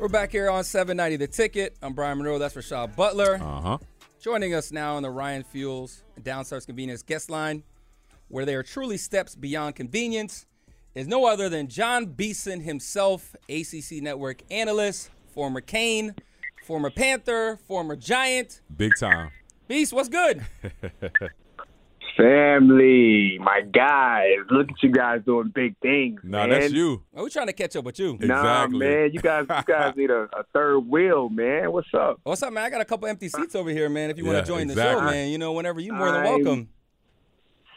We're back here on 790 The Ticket. I'm Brian Monroe. That's Rashad Butler. Uh huh. Joining us now on the Ryan Fuels Downstairs Convenience guest line, where they are truly steps beyond convenience, is no other than Jon Beason himself, ACC Network analyst, former Cane, former Panther, former Giant. Big time. Beast, what's good? Family, my guys, look at you guys doing big things. No, man. that's you. Are we trying to catch up with you? Nah, Exactly. man, you guys, you guys need a, a third wheel, man. What's up? What's up, man? I got a couple empty seats over here, man. If you Yeah, want to join the show, man, you know, whenever you're more than I'm- welcome.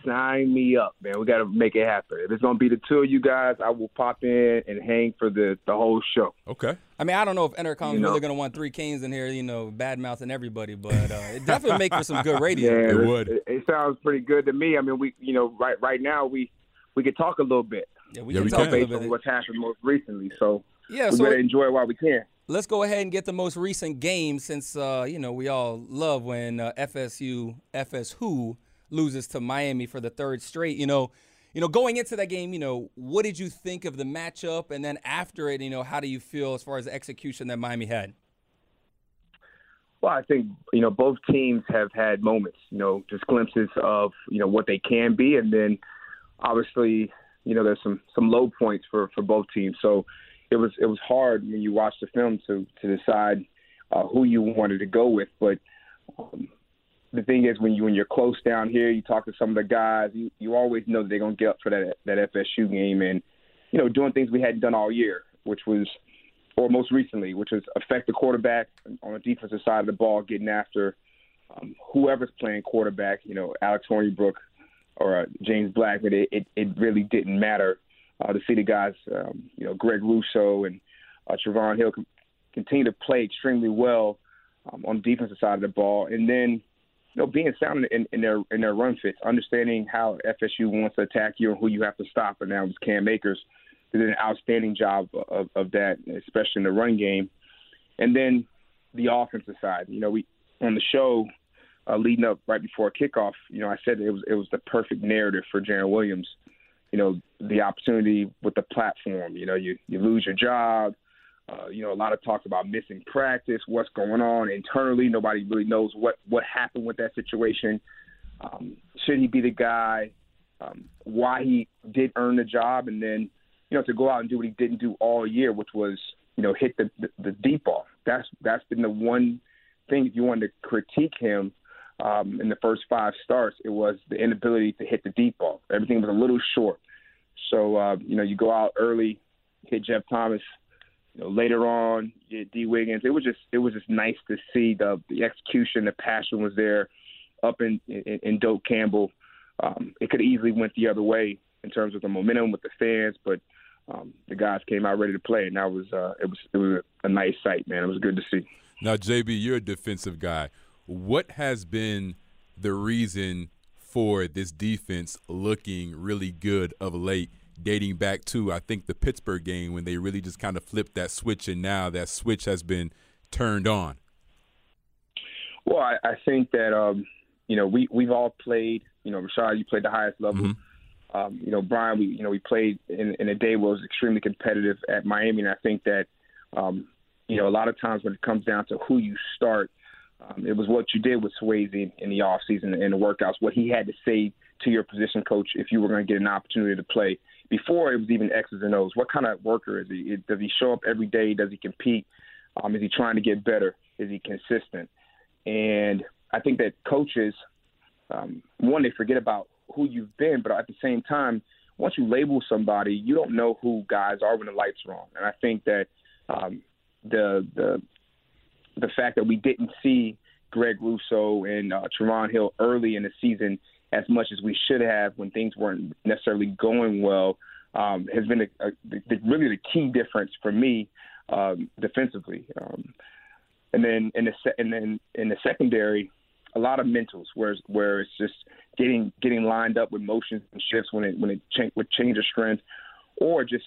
Sign me up, man. We got to make it happen. If it's gonna be the two of you guys, I will pop in and hang for the the whole show. Okay. I mean, I don't know if Entercom's You know. really going to want three Canes in here, you know, bad mouthing everybody, but uh, it definitely make for some good radio. Yeah, It would. It, it sounds pretty good to me. I mean, we, you know, right right now we we could talk a little bit Yeah, we Yeah, can we talk can. a based little on bit. what's happened most recently. So Yeah, we so better enjoy it while we can. let's go ahead and get the most recent game since, uh, you know, we all love when uh, FSU, FS Who loses to Miami for the third straight. You know, you know, going into that game, you know, what did you think of the matchup? And then after it, you know, how do you feel as far as the execution that Miami had? Well, I think you know both teams have had moments, you know, just glimpses of you know what they can be, and then obviously you know there's some some low points for for both teams. So it was it was hard when you watch the film to to decide uh, who you wanted to go with. But um, the thing is, when you when you're close down here, you talk to some of the guys, you you always know that they're gonna get up for that that FSU game, and you know doing things we hadn't done all year, which was or most recently, which was affect the quarterback on the defensive side of the ball, getting after um, whoever's playing quarterback, you know, Alex Hornibrook or uh, James Black, but it, it, it really didn't matter uh, to see the guys, um, you know, Greg Rousseau and uh, Trevon Hill continue to play extremely well um, on the defensive side of the ball, and then you know being sound in, in their in their run fits, understanding how FSU wants to attack you and who you have to stop, and that was Cam Akers did an outstanding job of, of that, especially in the run game. And then the offensive side, you know, we on the show uh, leading up right before kickoff, you know, I said it was it was the perfect narrative for Jarren Williams. You know, the opportunity with the platform. You know, you you lose your job. Uh, you know, a lot of talks about missing practice, what's going on internally. Nobody really knows what what happened with that situation. Um, should he be the guy? Um, why he did earn the job, and then you know, to go out and do what he didn't do all year, which was, you know, hit the, the, the deep ball. That's that's been the one thing if you wanted to critique him um, in the first five starts, it was the inability to hit the deep ball. Everything was a little short. So uh, you know, you go out early, hit Jeff Thomas. You know, later on, Dee Wiggins. It was just it was just nice to see the the execution, the passion was there, up in in, in Doak Campbell. Um, it could easily went the other way in terms of the momentum with the fans, but um, the guys came out ready to play, and that was uh, it was it was a nice sight, man. It was good to see. Now, JB, you're a defensive guy. What has been the reason for this defense looking really good of late, dating back to I think the Pittsburgh game when they really just kind of flipped that switch, and now that switch has been turned on. Well, I, I think that um, you know we we've all played. You know, Rashad, you played the highest level. Mhm. Um, you know, Brian, we you know we played in, in a day where it was extremely competitive at Miami, and I think that um, you know a lot of times when it comes down to who you start, um, it was what you did with Swayze in, in the off season and the workouts, what he had to say to your position coach if you were going to get an opportunity to play. Before it was even X's and O's. What kind of worker is he? Does he show up every day? Does he compete? Um, is he trying to get better? Is he consistent? And I think that coaches, um, one, they forget about who you've been, but at the same time, once you label somebody, you don't know who guys are when the lights are on. And I think that, um, the the the fact that we didn't see Greg Rousseau and uh, Trevon Hill early in the season as much as we should have when things weren't necessarily going well um, has been a, a, the, really the key difference for me um, defensively. Um, and then in the se- and then in the secondary, a lot of mentals where where it's just getting getting lined up with motions and shifts when it when it cha- with change of strength, or just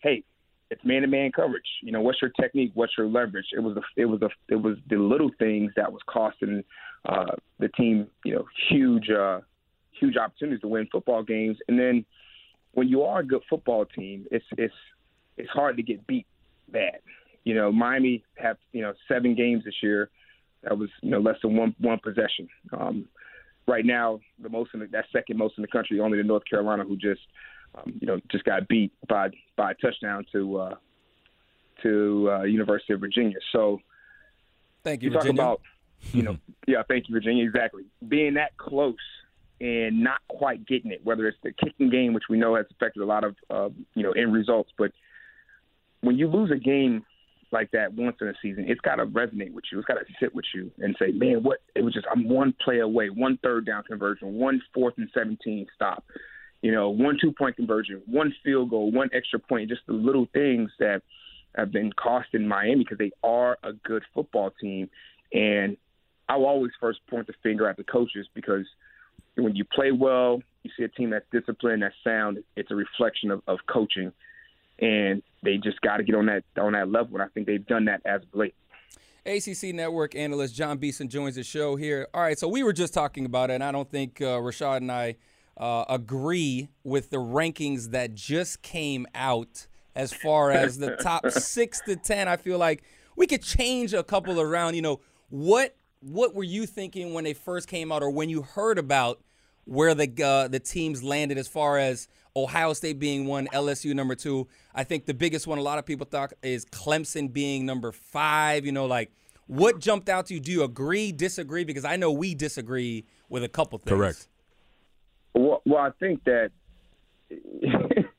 hey, it's man to man coverage. You know, what's your technique? What's your leverage? It was the it was it was the little things that was costing uh, the team, you know, huge uh, huge opportunities to win football games. And then when you are a good football team, it's it's it's hard to get beat bad. You know, Miami have you know seven games this year. That was you know less than one one possession. Um, right now, the most in the, that second most in the country, only the North Carolina, who just um, you know, just got beat by by a touchdown to uh, to uh, University of Virginia. So, thank you, you talk Virginia. about, you know, yeah, thank you, Virginia. Exactly, being that close and not quite getting it. Whether it's the kicking game, which we know has affected a lot of uh, you know end results, but when you lose a game like that once in a season, it's got to resonate with you. It's got to sit with you and say, man, what? It was just I'm one play away, one third down conversion, one fourth and seventeen stop you know, one two point conversion, one field goal, one extra point, just the little things that have been costing Miami because they are a good football team. And I will always first point the finger at the coaches because when you play well, you see a team that's disciplined, that's sound. It's a reflection of, of coaching, and they just got to get on that on that level. And I think they've done that as of late. ACC Network analyst Jon Beason joins the show here. All right, so we were just talking about it, and I don't think uh, Rashad and I uh, agree with the rankings that just came out as far as the top six to ten. I feel like we could change a couple around. You know, what what were you thinking when they first came out, or when you heard about where the uh, the teams landed as far as Ohio State being one, LSU number two. I think the biggest one a lot of people thought is Clemson being number five. You know, like what jumped out to you? Do you agree, disagree? Because I know we disagree with a couple things. Correct. Well, well I think that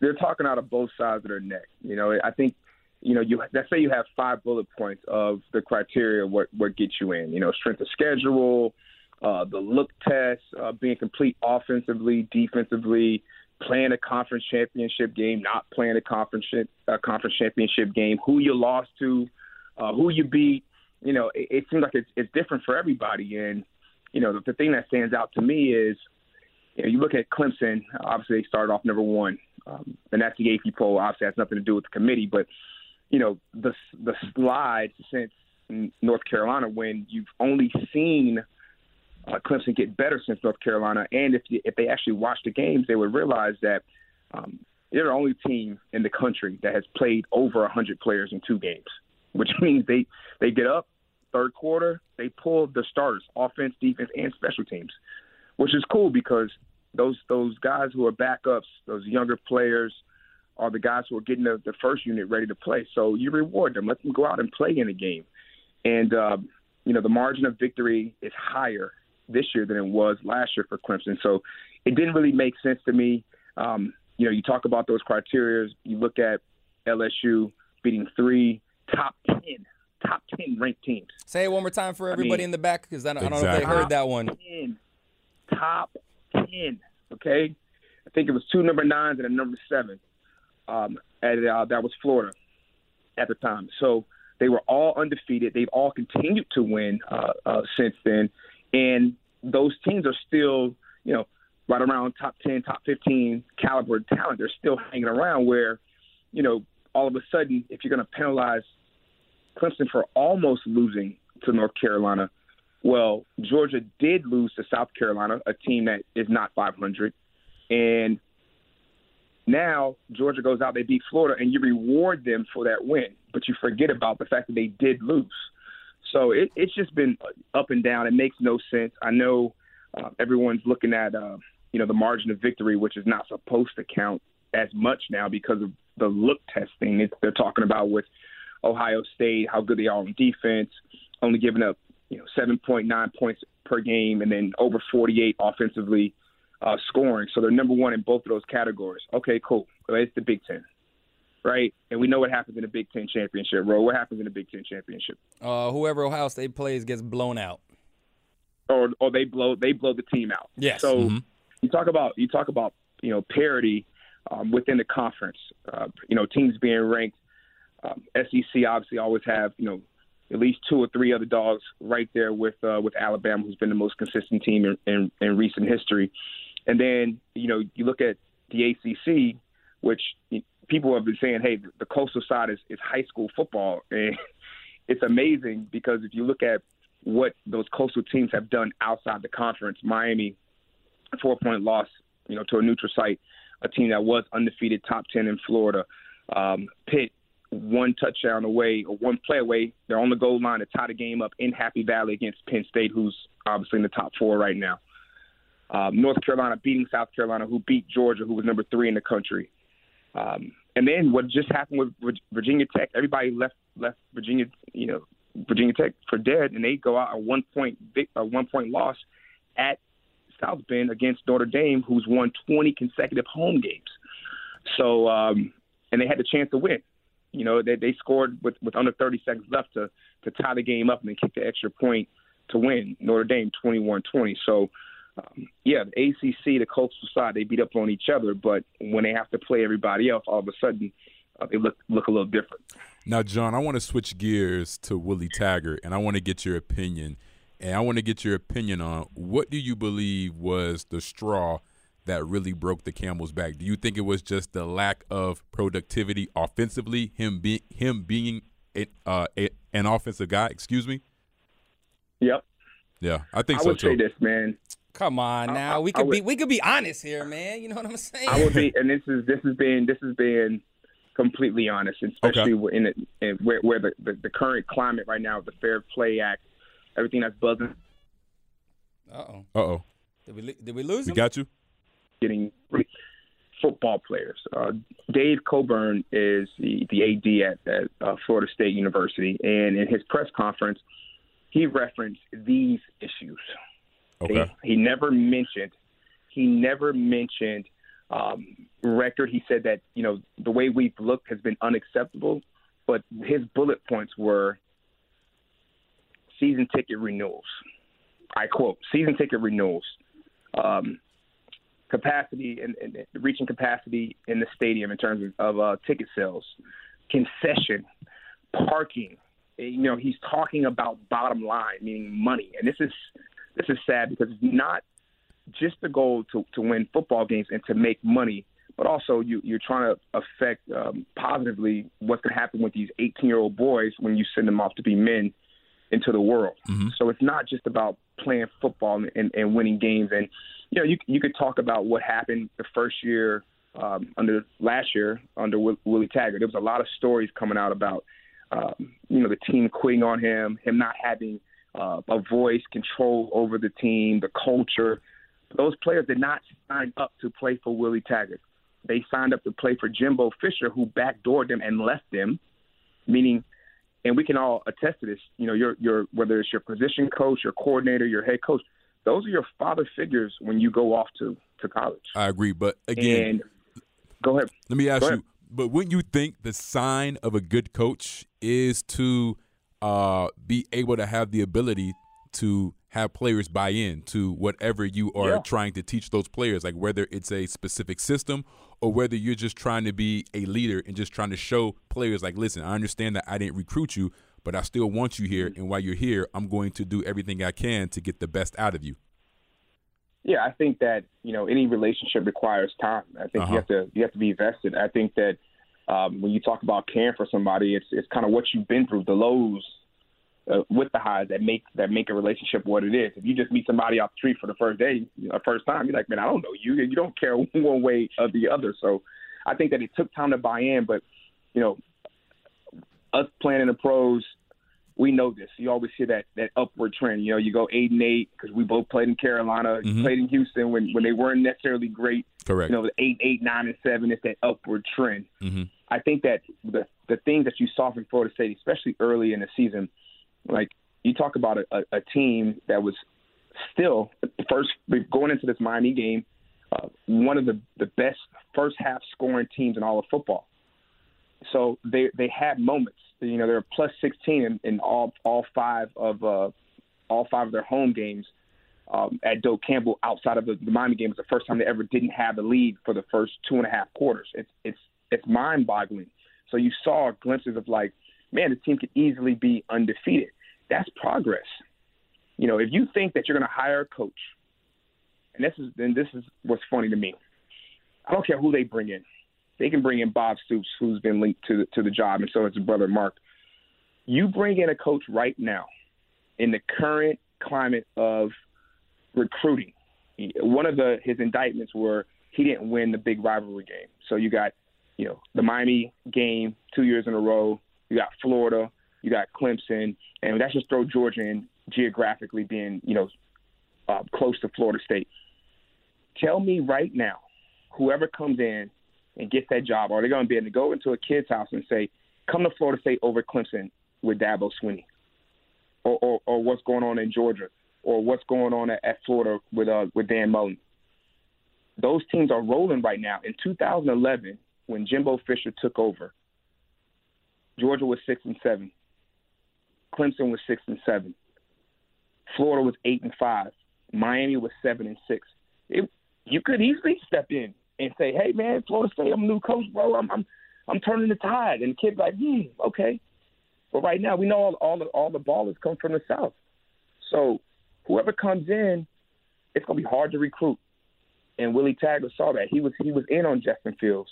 they're talking out of both sides of their neck. You know, I think you know, you let's say you have five bullet points of the criteria what what gets you in. You know, strength of schedule, uh, the look test, uh, being complete offensively, defensively, playing a conference championship game, not playing a conference a conference championship game, who you lost to, uh, who you beat. You know, it, it seems like it's, it's different for everybody. And you know, the, the thing that stands out to me is you know, you look at Clemson. Obviously, they started off number one, um, and that's the AP poll. Obviously, has nothing to do with the committee, but you know, the the slide since North Carolina, when you've only seen uh, Clemson get better since North Carolina, and if you, if they actually watch the games, they would realize that um, they're the only team in the country that has played over 100 players in two games, which means they they get up third quarter, they pull the starters, offense, defense, and special teams which is cool because those those guys who are backups, those younger players, are the guys who are getting the, the first unit ready to play. So you reward them, let them go out and play in the game, and uh, you know the margin of victory is higher this year than it was last year for Clemson. So it didn't really make sense to me. Um, you know, you talk about those criteria. You look at LSU beating three top ten, top ten ranked teams. Say it one more time for everybody I mean, in the back because I, don't- I don't know if they heard that one. 10, top 10. Okay. I think it was two number nines and a number seven. Um, and uh, that was Florida at the time. So they were all undefeated. They've all continued to win uh, uh, since then. And those teams are still, you know, right around top 10, top 15 caliber talent. They're still hanging around where, you know, all of a sudden, if you're going to penalize Clemson for almost losing to North Carolina, well, Georgia did lose to South Carolina, a team that is not 500, and now Georgia goes out, they beat Florida, and you reward them for that win, but you forget about the fact that they did lose. So it, it's just been up and down. It makes no sense. I know uh, everyone's looking at uh, you know the margin of victory, which is not supposed to count as much now because of the look testing that they're talking about with Ohio State, how good they are on defense, only giving up you know 7.9 points per game, and then over 48 offensively uh, scoring. So they're number one in both of those categories. Okay, cool. It's the Big Ten. Right? And we know what happens in the Big Ten championship. Ro, what happens in the Big Ten championship? Uh, whoever Ohio State plays gets blown out. Or or they blow they blow the team out. Yes. So Mm-hmm. you talk about you talk about you know parity um, within the conference. Uh, you know teams being ranked. Um, SEC obviously always have you know at least two or three other dogs right there with uh, with Alabama, who's been the most consistent team in, in, in recent history. And then you know you look at the ACC, which people have been saying, hey, the coastal side is, is high school football, and it's amazing because if you look at what those coastal teams have done outside the conference, Miami, four point loss, you know, to a neutral site, a team that was undefeated, top ten in Florida. Um, Pitt, one touchdown away or one play away. They're on the goal line to tie the game up in Happy Valley against Penn State, who's obviously in the top four right now. Um, North Carolina beating South Carolina, who beat Georgia, who was number three in the country. Um, and then what just happened with Virginia Tech? Everybody left left Virginia, you know, Virginia Tech for dead, and they go out a one point a one point loss at South Bend against Notre Dame, who's won 20 consecutive home games. So, um, and they had the chance to win. You know, they, they scored with, with under 30 seconds left to to tie the game up and then kick the extra point to win. Notre Dame 21-20. So, um, yeah, the ACC, the coastal side, they beat up on each other, but when they have to play everybody else, all of a sudden uh, they look look a little different. Now, Jon, I want to switch gears to Willie Taggart, and I want to get your opinion. And I want to get your opinion on what do you believe was the straw that really broke the camel's back? Do you think it was just the lack of productivity offensively, him being him being a, uh, a, an offensive guy? Excuse me. Yep. Yeah, I think so. I so would too. say this, man. Come on now, I- we could would- be we could be honest here, man. You know what I'm saying? I would be, and this is this has been this has been completely honest, and especially in, it, in where, where the, the the current climate right now, the Fair Play Act, everything that's buzzing, Uh oh. Uh oh, Did we did we lose we him? Got you. getting football players. Uh, Dave Coburn is the, the AD at, at uh, Florida State University, and in his press conference, he referenced these issues. Okay. He, he never mentioned. He never mentioned um, record. He said that you know the way we've looked has been unacceptable, but his bullet points were season ticket renewals. I quote: season ticket renewals, um, capacity and, and reaching capacity in the stadium in terms of, of uh, ticket sales, concession, parking. You know, he's talking about bottom line, meaning money, and this is this is sad because it's not just the goal to, to win football games and to make money, but also you, you're trying to affect um, positively what's going to happen with these 18 year old boys when you send them off to be men into the world. So it's not just about playing football and, and, and winning games. And you know, you you could talk about what happened the first year um, under last year under Will, Willie Taggart. There was a lot of stories coming out about um, you know the team quitting on him, him not having uh, a voice, control over the team, the culture. Those players did not sign up to play for Willie Taggart. They signed up to play for Jimbo Fisher, who backdoored them and left them. Meaning, and we can all attest to this. You know, your your whether it's your position coach, your coordinator, your head coach, those are your father figures when you go off to to college. I agree, but again, and go ahead. Let me ask you, but wouldn't you think the sign of a good coach is to uh, be able to have the ability to have players buy in to whatever you are Yeah. trying to teach those players, like whether it's a specific system or whether you're just trying to be a leader and just trying to show players, like, listen, I understand that I didn't recruit you, but I still want you here, and while you're here, I'm going to do everything I can to get the best out of you. Yeah, I think that you know any relationship requires time. I think Uh-huh. you have to you have to be vested. I think that um, when you talk about caring for somebody, it's it's kind of what you've been through, the lows uh, with the highs that make that make a relationship what it is. If you just meet somebody off the street for the first day, you know, first time, you're like, man, I don't know you. You don't care one way or the other. So I think that it took time to buy in, but you know, us playing in the pros, we know this. You always hear that that upward trend. You know, you go eight and eight because we both played in Carolina, Mhm. played in Houston when when they weren't necessarily great. Correct. You know, the eight, eight, nine, and seven. It's that upward trend. hmm I think that the the things that you saw from Florida State, especially early in the season, like you talk about a, a, a team that was still first going into this Miami game, uh, one of the the best first half scoring teams in all of football. So they they had moments. You know, they're plus 16 in, in all all five of uh, all five of their home games um, at Doak Campbell. Outside of the, the Miami game, was the first time they ever didn't have the lead for the first two and a half quarters. It's it's it's mind boggling. So you saw glimpses of like, man, the team could easily be undefeated. That's progress. You know, if you think that you're going to hire a coach, and this is then this is what's funny to me. I don't care who they bring in. They can bring in Bob Stoops, who's been linked to the, to the job, and so is his brother Mark. You bring in a coach right now in the current climate of recruiting. One of the his indictments were he didn't win the big rivalry game. So you got, you know, the Miami game two years in a row. You got Florida. You got Clemson, and that's just throw Georgia in geographically being, you know, uh, close to Florida State. Tell me right now, whoever comes in and gets that job, are they going to be able to go into a kid's house and say, "Come to Florida State over Clemson with Dabo Swinney," or, or, or what's going on in Georgia, or what's going on at, at Florida with uh, with Dan Mullen? Those teams are rolling right now. In 2011, when Jimbo Fisher took over, Georgia was six and seven. Clemson was six and seven. Florida was eight and five. Miami was seven and six. It, you could easily step in and say, "Hey, man, Florida State, I'm a new coach, bro. I'm I'm, I'm turning the tide." And the kid's like, "Hmm, okay." But right now, we know all all the all the ballers come from the south. So whoever comes in, it's gonna be hard to recruit. And Willie Taggart saw that. He was he was in on Justin Fields.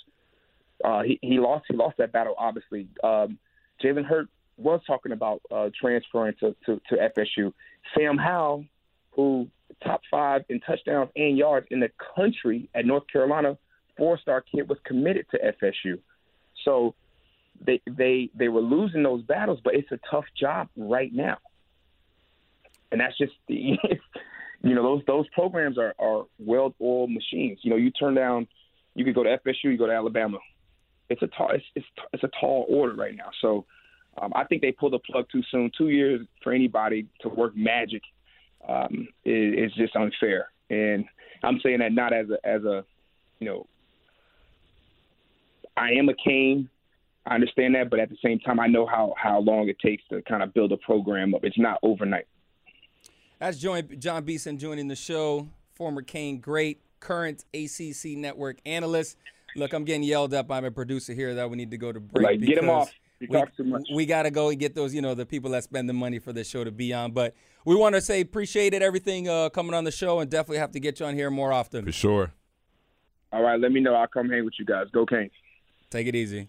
Uh, he he lost he lost that battle obviously. Um, Jalen Hurts was talking about uh, transferring to, to, to FSU. Sam Howell, who top five in touchdowns and yards in the country at North Carolina, four star kid was committed to FSU. So they they they were losing those battles, but it's a tough job right now. And that's just the you know those those programs are are well oiled machines. You know, you turn down you could go to FSU, you go to Alabama. It's a tall it's it's, it's a tall order right now. So um, I think they pulled the plug too soon. Two years for anybody to work magic um, is, is just unfair. And I'm saying that not as a as a you know I am a Cane. I understand that, but at the same time, I know how how long it takes to kind of build a program up. It's not overnight. That's joined, Jon Beason joining the show, former Cane great, current ACC network analyst. Look, I'm getting yelled at by my producer here that we need to go to break. Like, get him off. You we, talk too much. We got to go and get those, you know, the people that spend the money for this show to be on. But we want to say appreciate it, everything uh, coming on the show, and definitely have to get you on here more often. For sure. All right, let me know. I'll come hang with you guys. Go Canes. Take it easy.